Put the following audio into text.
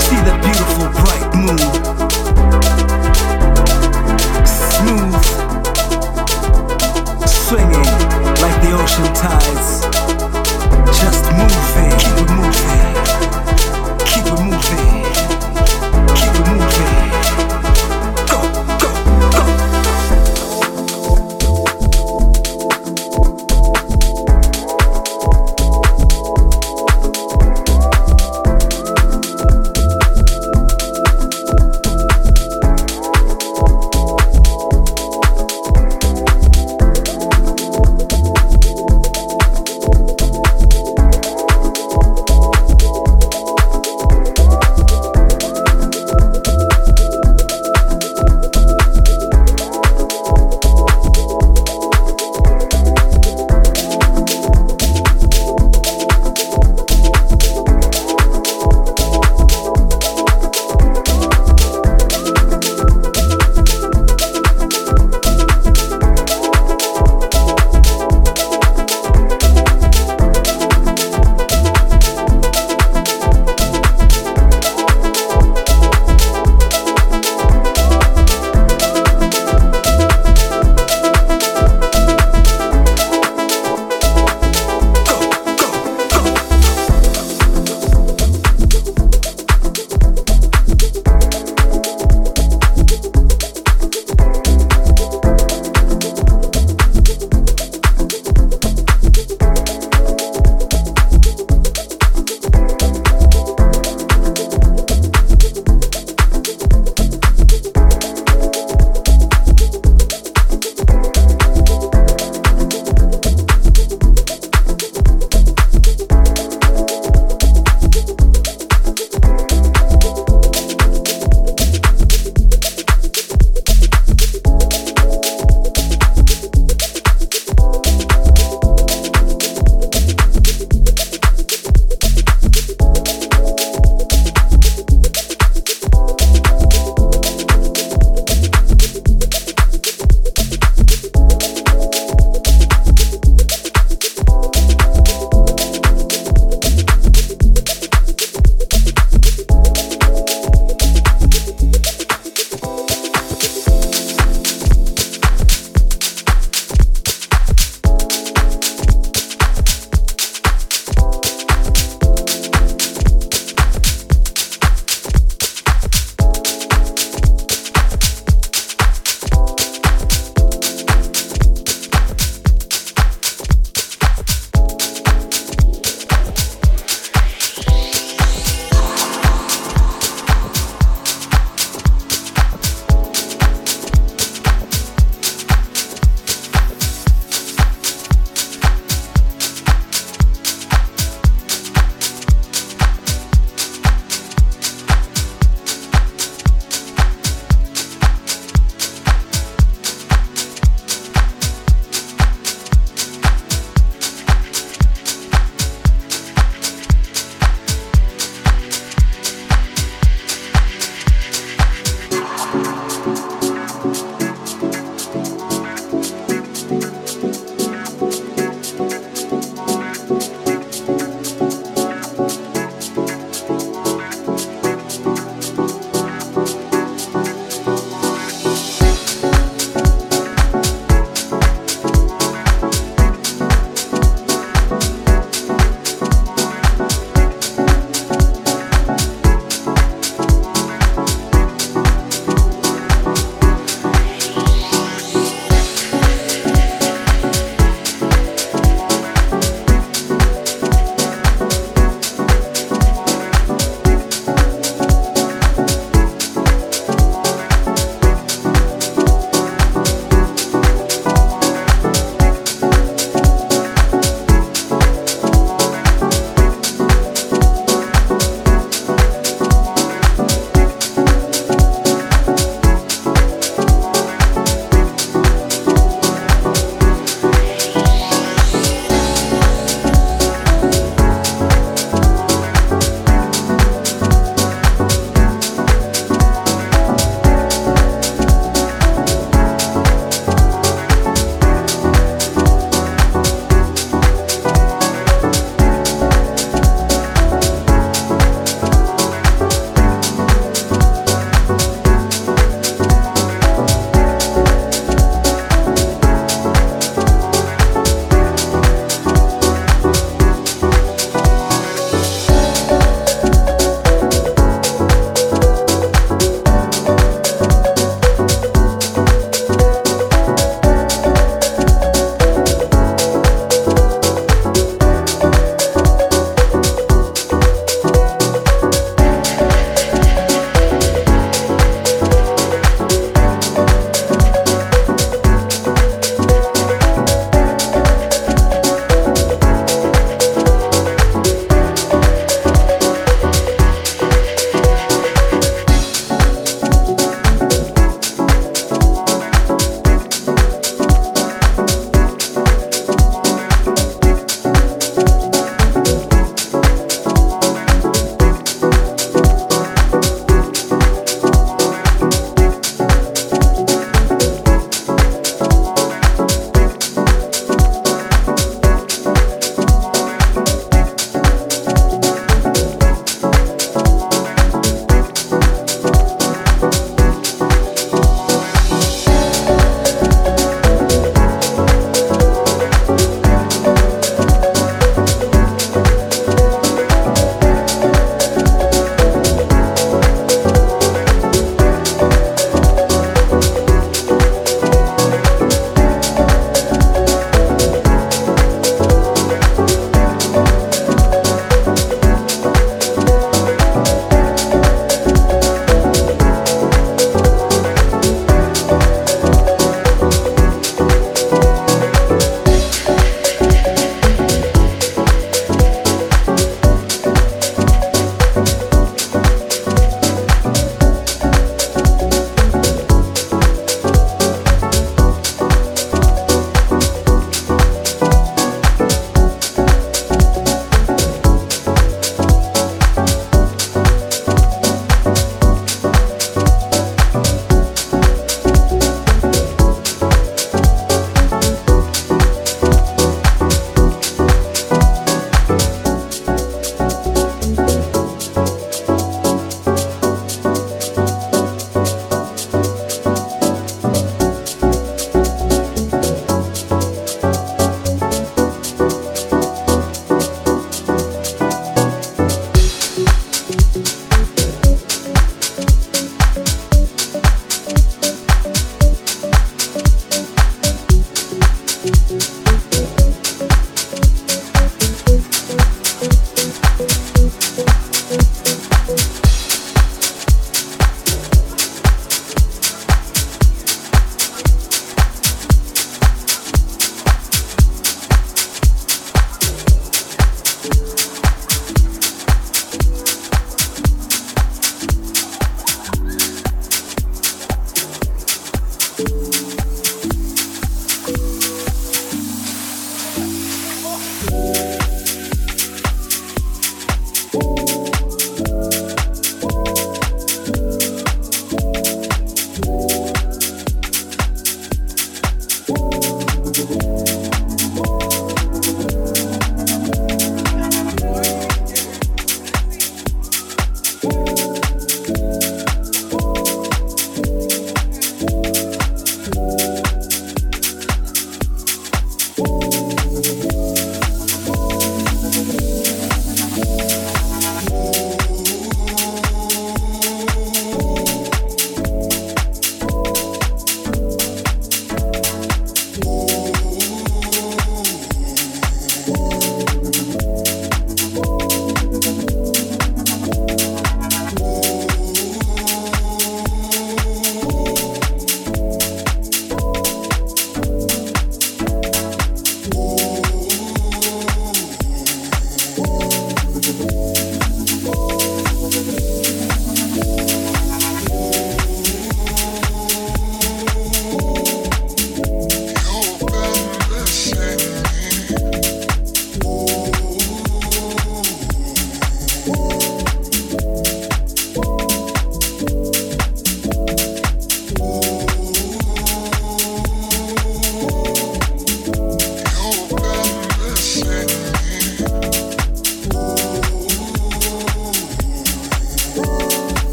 See the beauty.